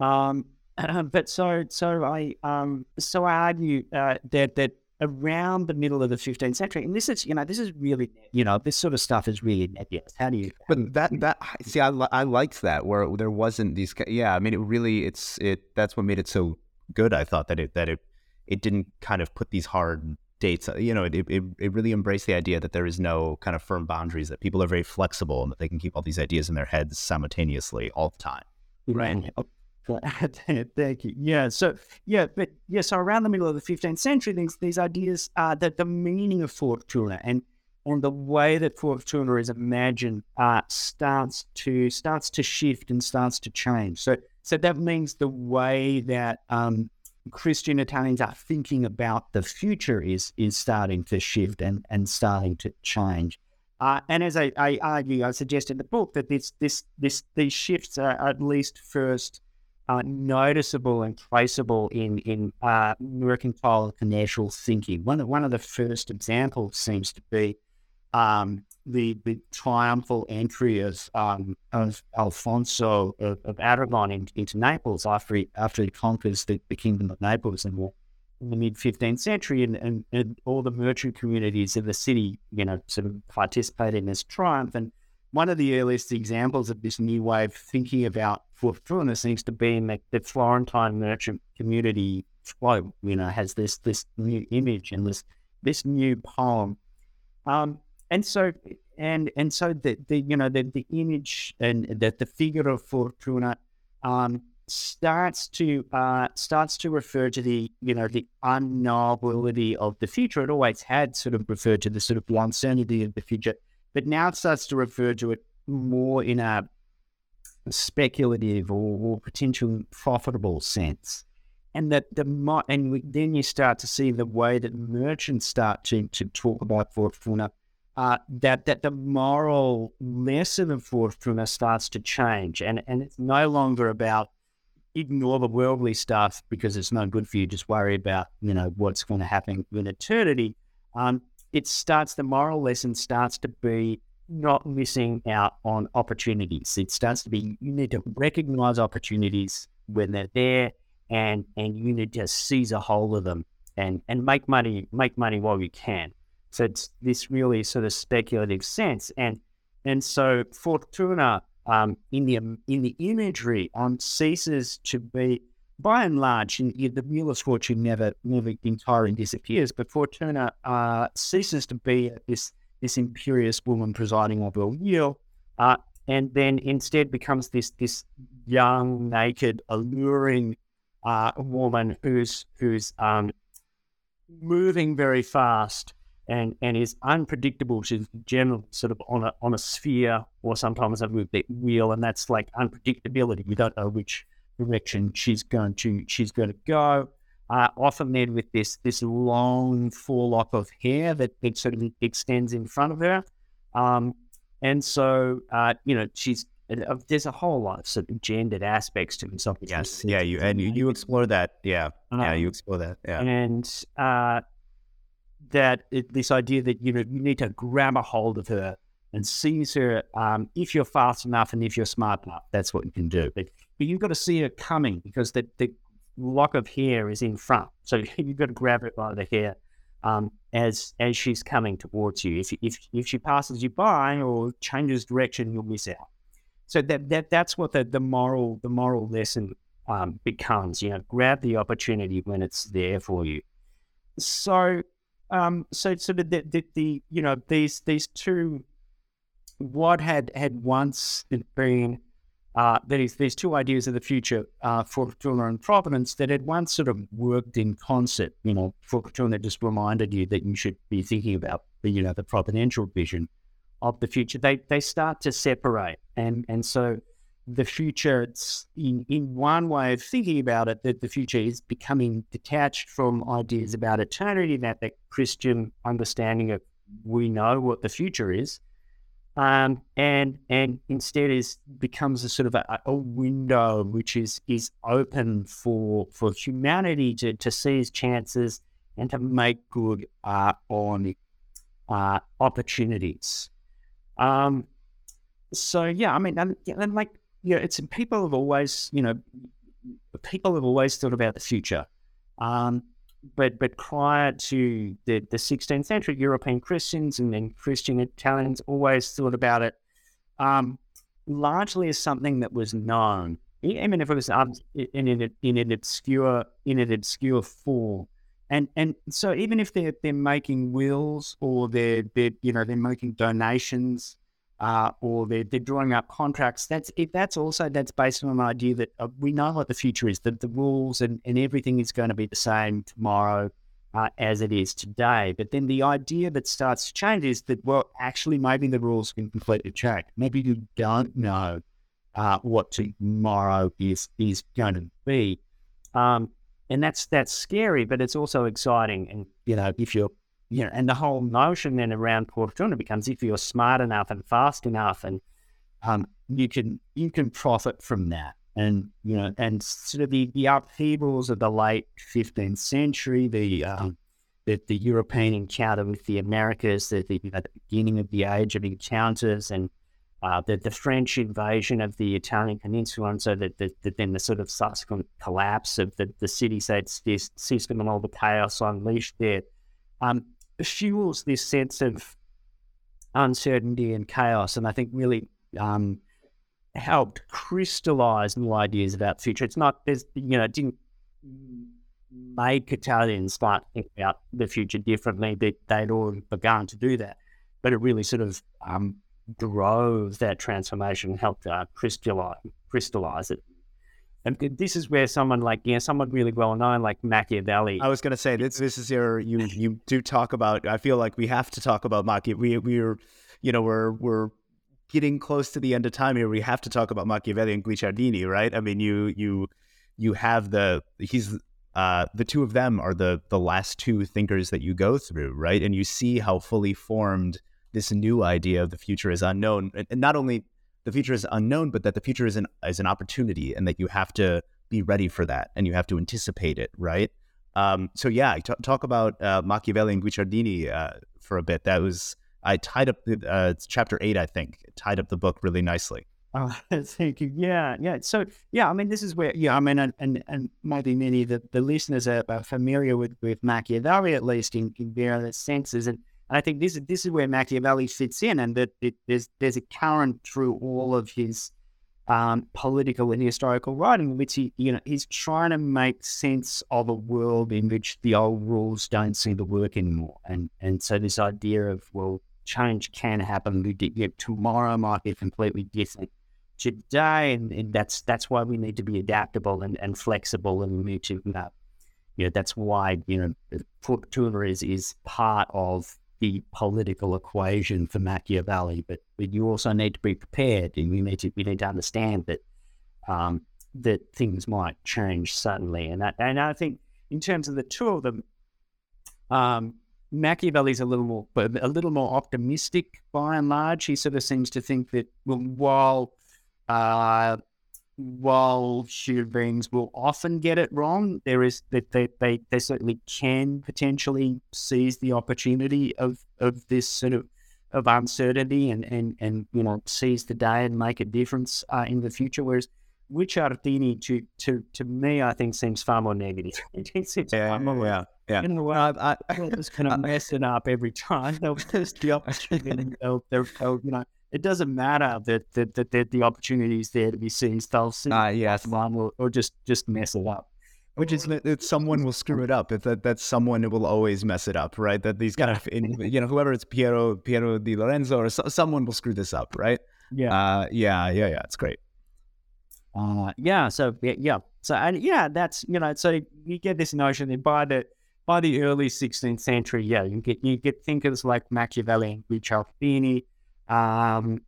Um, but so so I um so I argue uh, that that around the middle of the 15th century. And this is, you know, this is really, you know, this sort of stuff is really nebulous. How do you? But that that see, I I liked that where there wasn't these. Yeah, I mean, it really, it's it. That's what made it so good. I thought that it that it it didn't kind of put these hard dates. You know, it it it really embraced the idea that there is no kind of firm boundaries. That people are very flexible and that they can keep all these ideas in their heads simultaneously all the time. Right. Oh, Thank you. Yeah. So yeah, but yeah. So around the middle of the 15th century, these these ideas uh, that the meaning of fortuna and and the way that fortuna is imagined uh, starts to starts to shift and starts to change. So so that means the way that um, Christian Italians are thinking about the future is is starting to shift and and starting to change. Uh, and as I, I, argue, I suggest in the book that this this this these shifts are at least first uh, noticeable and traceable in in uh, mercantile commercial thinking. One of, one of the first examples seems to be um, the the triumphal entry of um, of Alfonso of, of Aragon in, into Naples after he after he conquers the, the kingdom of Naples in the, mid 15th century, and, and, and all the merchant communities of the city, you know, sort of participate in this triumph. And one of the earliest examples of this new way of thinking about Fortuna seems to be in the, the Florentine merchant community. You know, has this this new image and this this new poem. Um, and so and and so the, the you know the, the image and that the figure of Fortuna um, starts to uh, starts to refer to the you know the unknowability of the future. It always had sort of referred to the sort of uncertainty of the future, but now it starts to refer to it more in a speculative or, or potential profitable sense. And that the and we, then you start to see the way that merchants start to, to talk about Fortuna uh, that that the moral lesson of fortuna starts to change, and and it's no longer about ignore the worldly stuff because it's not good for you. Just worry about you know what's going to happen in eternity. Um, it starts the moral lesson starts to be not missing out on opportunities. It starts to be you need to recognize opportunities when they're there, and and you need to seize a hold of them and and make money make money while you can. So it's this really sort of speculative sense, and and so Fortuna um, in the in the imagery um, ceases to be, by and large, in, in the of Fortune never never entirely disappears, but Fortuna uh, ceases to be this this imperious woman presiding over a wheel, uh, and then instead becomes this this young, naked, alluring uh, woman who's who's um, moving very fast and and is unpredictable. She's generally sort of on a on a sphere or sometimes a wheel, and that's like unpredictability. We don't know which direction she's going to she's going to go. Uh, often then with this this long forelock of hair that it sort of extends in front of her, um, and so uh, you know she's uh, there's a whole lot of sort of gendered aspects to this. Yes, yeah, you and you, you explore that. Yeah, yeah, you explore that. Yeah, and uh, that it, this idea that you know you need to grab a hold of her and seize her um, if you're fast enough and if you're smart enough. That's what you can do. But, but you've got to see her coming because the, the lock of hair is in front, so you've got to grab it by the hair um, as as she's coming towards you. If if if she passes you by or changes direction, you'll miss out. So that that that's what the, the moral the moral lesson um, becomes. You know, grab the opportunity when it's there for you. So um, so so the, the, the you know these these two what had had once been uh, that is these two ideas of the future uh, Fortuna and Providence that had once sort of worked in concert. You know, Fortuna just reminded you that you should be thinking about the you know the providential vision of the future. They they start to separate, and and so the future, it's in, in one way of thinking about it, that the future is becoming detached from ideas about eternity, that the Christian understanding of we know what the future is, um, and and instead is becomes a sort of a, a, window which is is open for for humanity to to seize chances and to make good uh, on uh, opportunities. Um, so yeah, I mean, and, and like yeah, it's people have always, you know, people have always thought about the future. Um, but but prior to the, the 16th century, European Christians and then Christian Italians always thought about it um, largely as something that was known. even if it was in, an, in an obscure in an obscure form, and and so even if they're they're making wills or they're they're you know they're making donations uh, or they're, they're drawing up contracts. That's that's also that's based on an idea that uh, we know what the future is. That the rules and, and everything is going to be the same tomorrow uh, as it is today. But then the idea that starts to change is that well, actually, maybe the rules can completely change. Maybe you don't know uh, what tomorrow is is going to be. Um, and that's that's scary, but it's also exciting. And you know, if you're you know, and the whole notion then around Fortuna becomes if you're smart enough and fast enough, and um, you can you can profit from that. And you know, and sort of the, the upheavals of the late 15th century, the um, the, the European encounter with the Americas, the, the, you know, the beginning of the age of encounters, and uh, the, the French invasion of the Italian peninsula, and so that the, the, then the sort of subsequent collapse of the, the city-state system and all the chaos unleashed there, um, fuels this sense of uncertainty and chaos, and I think really um, helped crystallize new ideas about future. It's not, there's, you know, it didn't make Italians start thinking about the future differently. They, they'd already begun to do that, but it really sort of um, drove that transformation helped uh, crystallize, crystallize it. And this is where someone like, you know, someone really well known like Machiavelli. I was going to say this. This is your you you do talk about. I feel like we have to talk about Machiavelli. We we're you know we're we're getting close to the end of time here. We have to talk about Machiavelli and Guicciardini, right? I mean, you you you have the he's uh, the two of them are the the last two thinkers that you go through, right? And you see how fully formed this new idea of the future is unknown, and not only the future is unknown, but that the future is an is an opportunity, and that you have to be ready for that, and you have to anticipate it, right? Um, so yeah, t- talk about uh, Machiavelli and Guicciardini uh, for a bit. That was I tied up uh, chapter eight, I think, tied up the book really nicely. Oh, thank you. Yeah, yeah. So, yeah, I mean, this is where, yeah, I mean, and and, and maybe many of the, the listeners are, are familiar with, with Machiavelli, at least in, in various senses. And, and I think this is this is where Machiavelli fits in, and that it, there's there's a current through all of his um, political and historical writing, in which he, you know, he's trying to make sense of a world in which the old rules don't seem to work anymore, and and so this idea of well, change can happen. Tomorrow might be completely different today, and, and, that's that's why we need to be adaptable and, and flexible, and need to, you know, that's why you know, Fortuna is is part of the political equation for Machiavelli. But, but you also need to be prepared, and we need to we need to understand that um, that things might change suddenly, and that, and I think in terms of the two of them. Um, Machiavelli's a little more, a little more optimistic by and large. He sort of seems to think that well, while uh, while human beings will often get it wrong, there is that they, they, they certainly can potentially seize the opportunity of, of this sort of of uncertainty and, and, and you know seize the day and make a difference uh, in the future. Whereas Guicciardini, to to to me, I think seems far more negative. it seems yeah, far more yeah, yeah. You know, well, I, I, I just kind of mess it up every time. They'll just the opportunity. They'll, they'll, they'll, you know, it doesn't matter that that, that, that the opportunity is there to be seized. They'll see uh, yes. one or, or just just mess it up. Which is that someone will screw it up. If that that someone will always mess it up, right? That these kind of you know whoever it's Piero Piero di Lorenzo or so, someone will screw this up, right? Yeah, uh, yeah, yeah, yeah. It's great. Uh, yeah. So yeah, so and yeah, that's you know, so you get this notion that by the by the early 16th century, yeah, you get you get thinkers like Machiavelli and Guicciardini, um,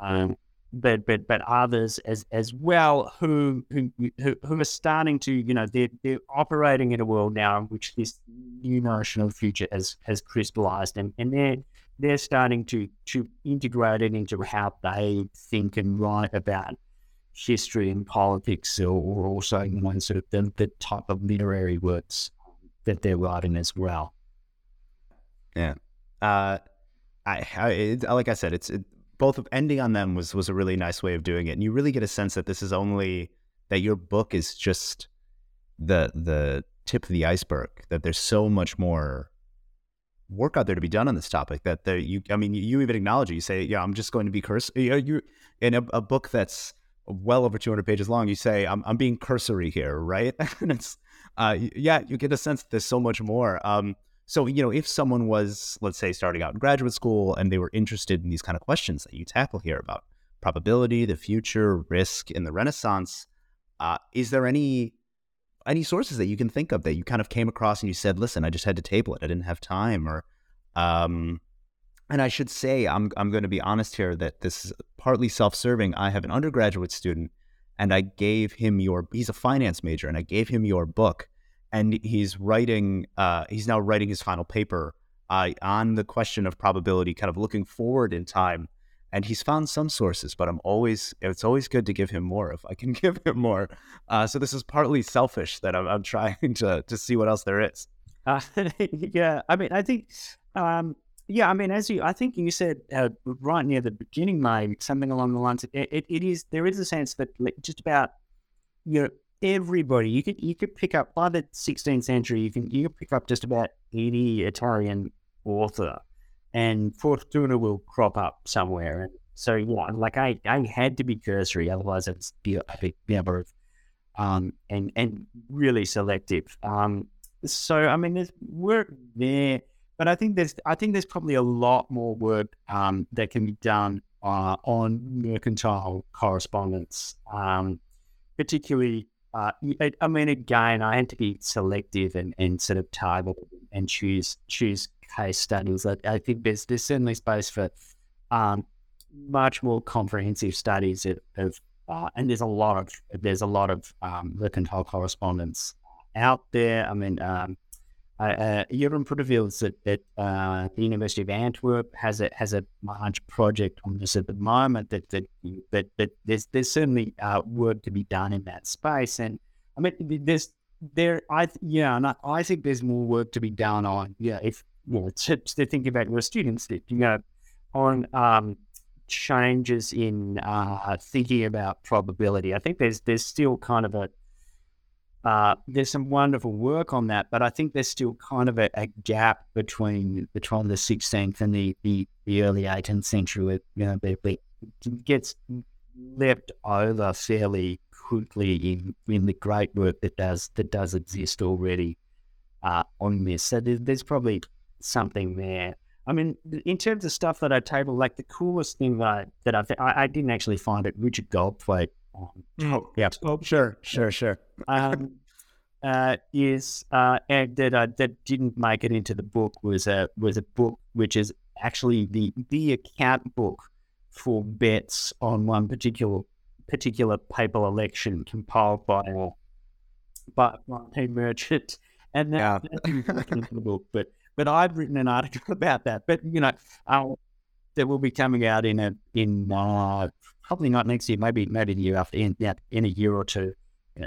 um, but but but others as as well who who who, are starting to you know they're they're operating in a world now in which this new notion of the future has has crystallized and and they're they're starting to to integrate it into how they think and write about history and politics or, or also you know sort of the, the type of literary works that they're writing as well. Yeah. Uh, I, I it, like I said, it's it, both of ending on them was was a really nice way of doing it, and you really get a sense that this is only that your book is just the the tip of the iceberg. That there's so much more work out there to be done on this topic. That there, you, I mean, you even acknowledge it. You say, "Yeah, I'm just going to be cursed." You, you in a, a, book that's well over 200 pages long. You say, "I'm I'm being cursory here," right? and it's uh, yeah, you get a sense that there's so much more. Um, so, you know, if someone was, let's say, starting out in graduate school and they were interested in these kind of questions that you tackle here about probability, the future, risk in the Renaissance, uh, is there any any sources that you can think of that you kind of came across and you said, "Listen, I just had to table it. I didn't have time," or, um, and I should say, I'm I'm going to be honest here that this is partly self-serving. I have an undergraduate student, and I gave him your. He's a finance major, and I gave him your book and he's writing. Uh, he's now writing his final paper uh, on the question of probability, kind of looking forward in time. And he's found some sources, but I'm always. It's always good to give him more if I can give him more. Uh, so this is partly selfish that I'm, I'm trying to to see what else there is. Uh, yeah, I mean, I think, um, yeah, I mean, as you, I think you said uh, right near the beginning, mate, something along the lines. Of, it, it, it is there is a sense that just about you know everybody you could you could pick up by the 16th century you can you could pick up just about any Italian author, and Fortuna will crop up somewhere. And so yeah, like I I had to be cursory, otherwise I'd be a bit able um and and really selective. Um, so I mean, there's work there, but I think there's I think there's probably a lot more work um, that can be done uh, on mercantile correspondence, um, particularly. Uh, I mean, again, I had to be selective and, and sort of target and choose choose case studies. I, I think there's there's certainly space for um, much more comprehensive studies of, of uh, and there's a lot of there's a lot of um, mercantile correspondence out there. I mean, um, uh, Jeroen Puttevils at, at uh, the University of Antwerp has a has a large project on this at the moment. That that that, that there's there's certainly uh, work to be done in that space, and I mean there's there I yeah, and I, I think there's more work to be done on yeah if you know to, think about your students you know on um, changes in uh, thinking about probability. I think there's there's still kind of a uh, there's some wonderful work on that, but I think there's still kind of a, a gap between between the 16th and the, the, the early 18th century. You know, it gets left over fairly quickly in, in the great work that does that does exist already uh, on this. So there's, there's probably something there. I mean, in terms of stuff that I table, like the coolest thing that I, that I, I didn't actually find it. Richard Goldthwaite um, oh, yeah. Oh, sure, sure, sure. um, uh, is uh, that uh, that didn't make it into the book was a was a book which is actually the the account book for bets on one particular particular papal election compiled by by a merchant, and that, yeah. that's into the book. But but I've written an article about that. But you know, I'll, that will be coming out in a in uh, probably not next year, maybe maybe the year after, in in a year or two, you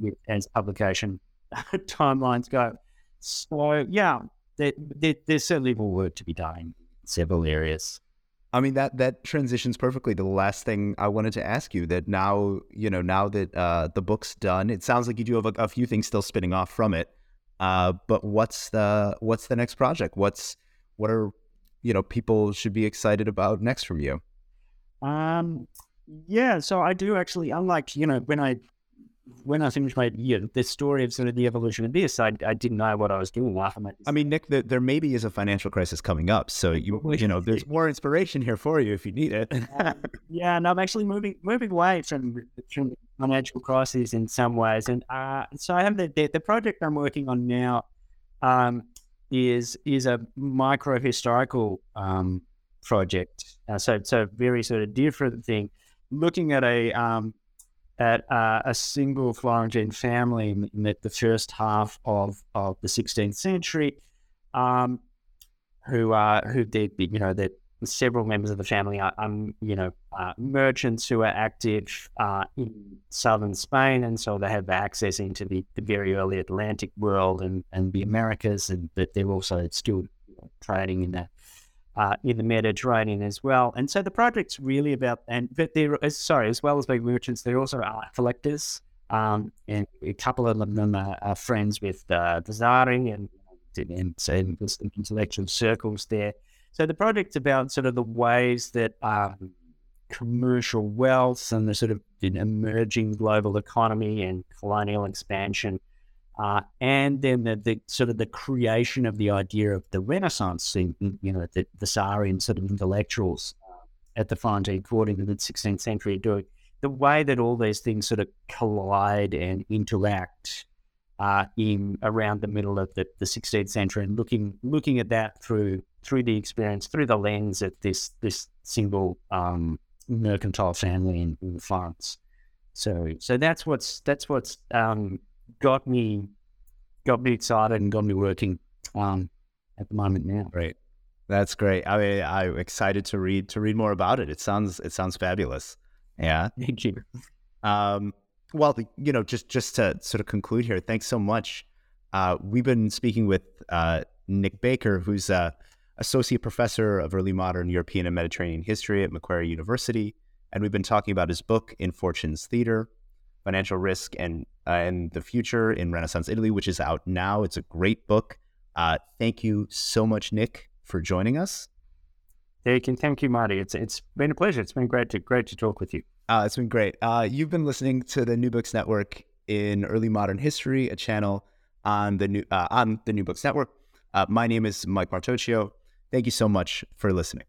know, as publication timelines go. So yeah, there, there, there's certainly more work to be done in several areas. I mean that that transitions perfectly to the last thing I wanted to ask you. That now you know now that uh, the book's done, it sounds like you do have a, a few things still spinning off from it. Uh, but what's the what's the next project? What's what are you know people should be excited about next from you? Um, yeah, so I do actually, unlike, you know, when I when I finished my know, the story of sort of the evolution of this, I, I didn't know what I was doing. I mean, Nick, the, there maybe is a financial crisis coming up, so you you know, there's more inspiration here for you if you need it. yeah, and I'm actually moving moving away from from financial crises in some ways, and uh, so I have the, the, the project I'm working on now. Um, is is a micro historical um, project. Uh, so it's a very sort of different thing. Looking at a um, at uh, a single Florentine family in, the, the, first half of, of the 16th century, um, who are who did you know that several members of the family are um, you know uh, merchants who are active uh, in southern Spain, and so they have access into the, the very early Atlantic world and, and the Americas, and but they're also still trading in that uh, in the Mediterranean as well. And so the project's really about, and but they're sorry, as well as being merchants, they're also art collectors. Um, and a couple of them are, are friends with uh, Vasari and and, and, and intellectual circles there. So the project's about sort of the ways that um, commercial wealth and the sort of emerging global economy and colonial expansion uh, and then the, the, sort of the creation of the idea of the Renaissance, you know, the, the Vasarian sort of intellectuals uh, at the Florentine court in the mid 16th century doing the way that all these things sort of collide and interact uh, in around the middle of the, the 16th century, and looking looking at that through through the experience, through the lens of this this single um, mercantile family in, in. So so that's what's that's what's um, got me got me excited and got me working um, at the moment now. Great. That's great. I mean, I'm excited to read to read more about it. It sounds it sounds fabulous. Yeah. Thank you. Um, well, you know, just just to sort of conclude here, thanks so much Uh, we've been speaking with uh, Nick Baker, who's a associate professor of early modern European and Mediterranean history at Macquarie University, and we've been talking about his book In Fortune's Theater: Financial Risk and uh, and the Future in Renaissance Italy, which is out now. It's a great book. Uh, thank you so much, Nick, for joining us. Thank you, thank you, Marty. It's it's been a pleasure. It's been great to great to talk with you. Uh, it's been great. Uh, you've been listening to the New Books Network in Early Modern History, a channel on the new uh, on the New Books Network. Uh, my name is Mike Martoccio. Thank you so much for listening.